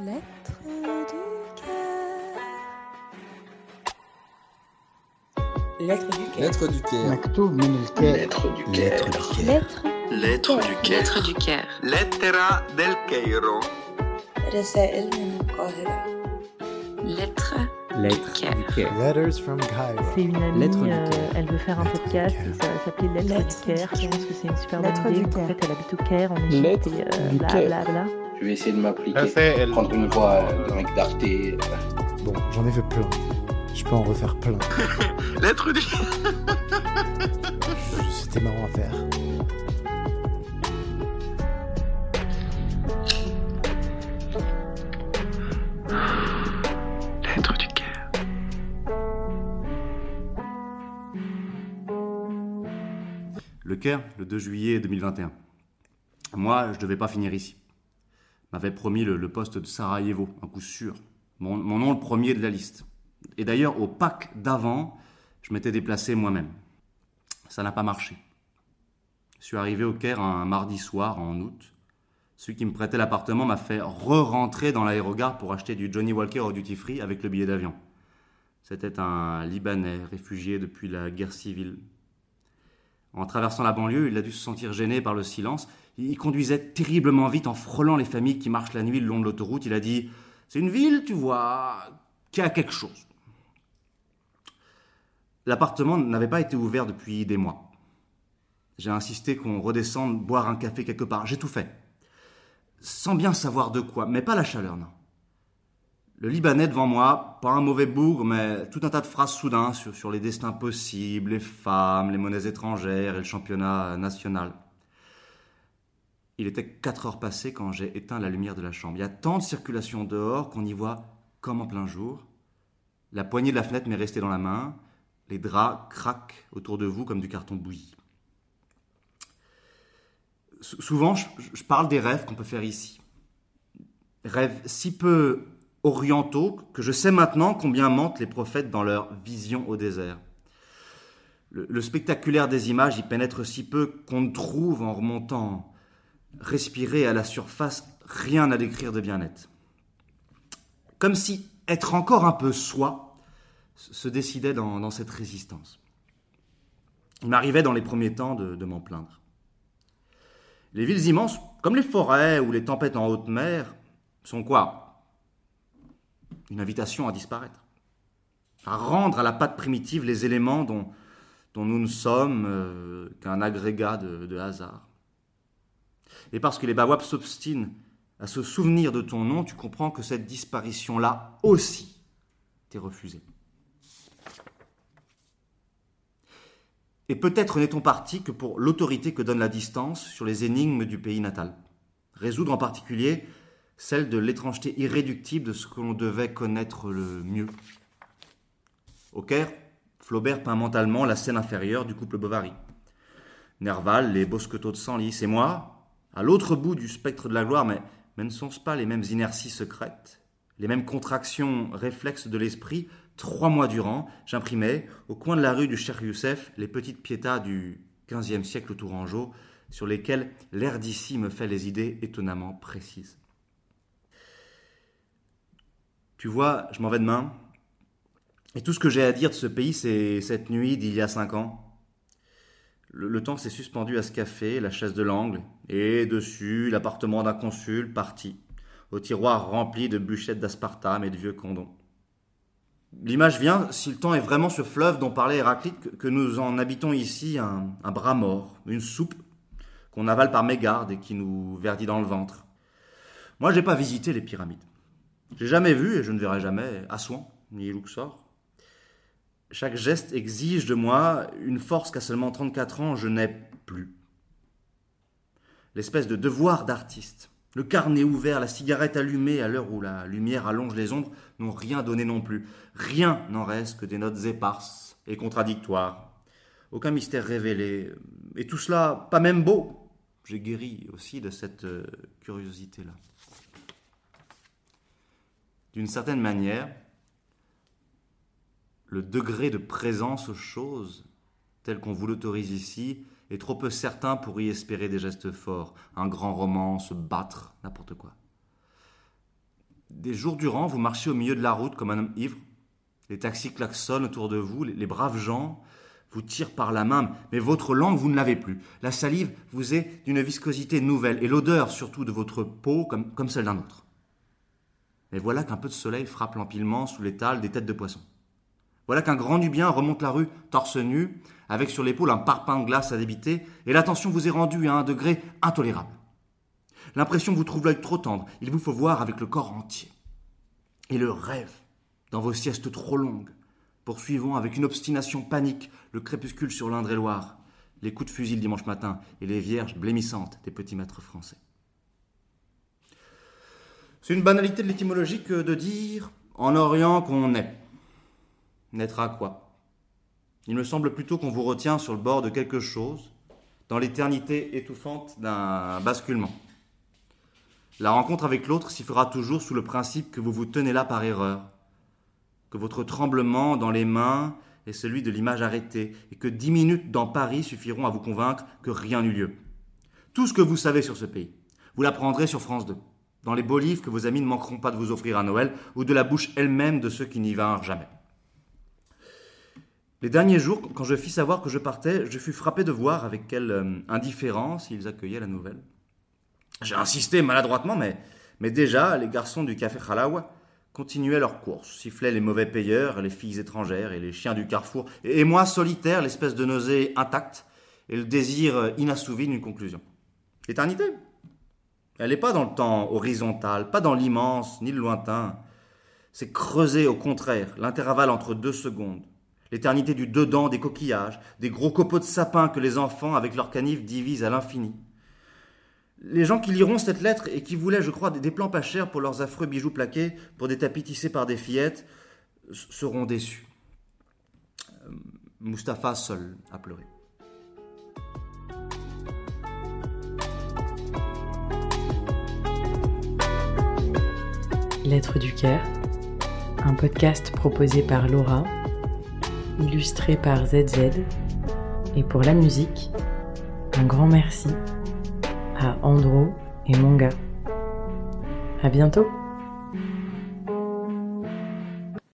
Lettre du cœur. Lettre du cœur. Lettre du Caire. مكتوب من الكاف Lettre du Caire. Lettre. Lettre du Caire. Lettre du Caire. Lettera del Cairo. رسائل من القاهرة. Lettre Lettre du Caire. du Caire. Letters from Cairo. C'est une amie, Lettre du euh, Caire. elle veut faire un Lettre du podcast, Caire. et ça va s'appeler Lettre, Lettre du Caire. du Je pense que c'est une super Lettre bonne du idée. En Caire. fait, elle habite au Caire, en Égypte, Lettre et euh, du bla Caire. bla bla. Je vais essayer de m'appliquer. Rachel. Prendre une voix euh, de mec d'Arte. Bon, j'en ai fait plein. Je peux en refaire plein. Lettre du C'était marrant à faire. Lettre du Caire. Le Caire, le 2 juillet 2021. Moi, je devais pas finir ici. M'avait promis le, poste de Sarajevo, un coup sûr. Mon, mon nom le premier de la liste. Et d'ailleurs, au Pâques d'avant, je m'étais déplacé moi-même. Ça n'a pas marché. Je suis arrivé au Caire un mardi soir en août. Celui qui me prêtait l'appartement m'a fait re-rentrer dans l'aérogare pour acheter du Johnny Walker au duty free avec le billet d'avion. C'était un Libanais réfugié depuis la guerre civile. En traversant la banlieue, il a dû se sentir gêné par le silence. Il conduisait terriblement vite en frôlant les familles qui marchent la nuit le long de l'autoroute. Il a dit C'est une ville, tu vois, qui a quelque chose. L'appartement n'avait pas été ouvert depuis des mois. J'ai insisté qu'on redescende boire un café quelque part. J'ai tout fait. Sans bien savoir de quoi, mais pas la chaleur, non. Le Libanais devant moi, pas un mauvais bougre, mais tout un tas de phrases soudain sur, sur les destins possibles, les femmes, les monnaies étrangères et le championnat national. Il était 4 heures passées quand j'ai éteint la lumière de la chambre. Il y a tant de circulation dehors qu'on y voit comme en plein jour. La poignée de la fenêtre m'est restée dans la main. Les draps craquent autour de vous comme du carton bouilli. Sou- Souvent, je parle des rêves qu'on peut faire ici. Rêves si peu orientaux que je sais maintenant combien mentent les prophètes dans leur vision au désert. Le, spectaculaire des images y pénètre si peu qu'on ne trouve en remontant, respirer à la surface, rien à décrire de bien net. Comme si être encore un peu soi se décidait dans, cette résistance. Il m'arrivait dans les premiers temps de m'en plaindre. Les villes immenses, comme les forêts ou les tempêtes en haute mer, sont quoi? Une invitation à disparaître. À rendre à la patte primitive les éléments dont, nous ne sommes euh, qu'un agrégat de, de hasard. Et parce que les Bawab s'obstinent à se souvenir de ton nom, tu comprends que cette disparition-là aussi t'est refusée. Et peut-être n'est-on parti que pour l'autorité que donne la distance sur les énigmes du pays natal. Résoudre en particulier celle de l'étrangeté irréductible de ce que l'on devait connaître le mieux. Au Caire, Flaubert peint mentalement la scène inférieure du couple Bovary. Nerval, les bosqueteaux de Senlis, et moi, à l'autre bout du spectre de la gloire, mais, mais ne sont-ce pas les mêmes inerties secrètes, les mêmes contractions réflexes de l'esprit Trois mois durant, j'imprimais, au coin de la rue du Cheikh Youssef, les petites piétas du XVe siècle tourangeau, sur lesquelles l'air d'ici me fait les idées étonnamment précises. Tu vois, je m'en vais demain, et tout ce que j'ai à dire de ce pays, c'est cette nuit d'il y a cinq ans. Le, temps s'est suspendu à ce café, la chaise de l'angle, et dessus, l'appartement d'un consul parti, au tiroir rempli de bûchettes d'aspartame et de vieux condons. L'image vient, si le temps est vraiment ce fleuve dont parlait Héraclite, que, que nous en habitons ici un, un bras mort, une soupe qu'on avale par mégarde et qui nous verdit dans le ventre. Moi, j'ai pas visité les pyramides. J'ai jamais vu, et je ne verrai jamais, Assouan, ni Luxor. Chaque geste exige de moi une force qu'à seulement 34 ans je n'ai plus. L'espèce de devoir d'artiste, le carnet ouvert, la cigarette allumée à l'heure où la lumière allonge les ombres n'ont rien donné non plus. Rien n'en reste que des notes éparses et contradictoires. Aucun mystère révélé. Et tout cela, pas même beau. J'ai guéri aussi de cette euh, curiosité-là. D'une certaine manière, le degré de présence aux choses, tel qu'on vous l'autorise ici, est trop peu certain pour y espérer des gestes forts, un grand roman, se battre, n'importe quoi. Des jours durant, vous marchez au milieu de la route comme un homme ivre. Les taxis klaxonnent autour de vous, les, braves gens vous tirent par la main, mais votre langue, vous ne l'avez plus. La salive vous est d'une viscosité nouvelle, et l'odeur surtout de votre peau comme, comme celle d'un autre. Et voilà qu'un peu de soleil frappe l'empilement sous l'étal des têtes de poisson. Voilà qu'un grand Nubien remonte la rue torse nu, avec sur l'épaule un parpaing de glace à débiter, et l'attention vous est rendue à un degré intolérable. L'impression vous trouve l'œil trop tendre, il vous faut voir avec le corps entier. Et le rêve, dans vos siestes trop longues, poursuivant avec une obstination panique le crépuscule sur l'Indre-et-Loire, les coups de fusil dimanche matin et les vierges blêmissantes des petits maîtres français. C'est une banalité de l'étymologie que de dire en Orient qu'on naît. Naîtra à quoi? Il me semble plutôt qu'on vous retient sur le bord de quelque chose, dans l'éternité étouffante d'un basculement. La rencontre avec l'autre s'y fera toujours sous le principe que vous vous tenez là par erreur, que votre tremblement dans les mains est celui de l'image arrêtée, et que dix minutes dans Paris suffiront à vous convaincre que rien n'eut lieu. Tout ce que vous savez sur ce pays, vous l'apprendrez sur France 2, dans les beaux livres que vos amis ne manqueront pas de vous offrir à Noël, ou de la bouche elle-même de ceux qui n'y vinrent jamais. Les derniers jours, quand je fis savoir que je partais, je fus frappé de voir avec quelle euh, indifférence ils accueillaient la nouvelle. J'ai insisté maladroitement, mais, mais déjà, les garçons du café Khalawa continuaient leur course, sifflaient les mauvais payeurs, les filles étrangères et les chiens du carrefour, et moi, solitaire, l'espèce de nausée intacte et le désir inassouvi d'une conclusion. L'éternité? Elle n'est pas dans le temps horizontal, pas dans l'immense, ni le lointain. C'est creuser au contraire l'intervalle entre deux secondes, l'éternité du dedans des coquillages, des gros copeaux de sapin que les enfants, avec leurs canifs, divisent à l'infini. Les gens qui liront cette lettre et qui voulaient, je crois, des plans pas chers pour leurs affreux bijoux plaqués, pour des tapis tissés par des fillettes, seront déçus. Euh, Mustapha seul a pleuré. Lettre du cœur, un podcast proposé par Laura, illustré par ZZ, et pour la musique, un grand merci à Andro et Monga. À bientôt!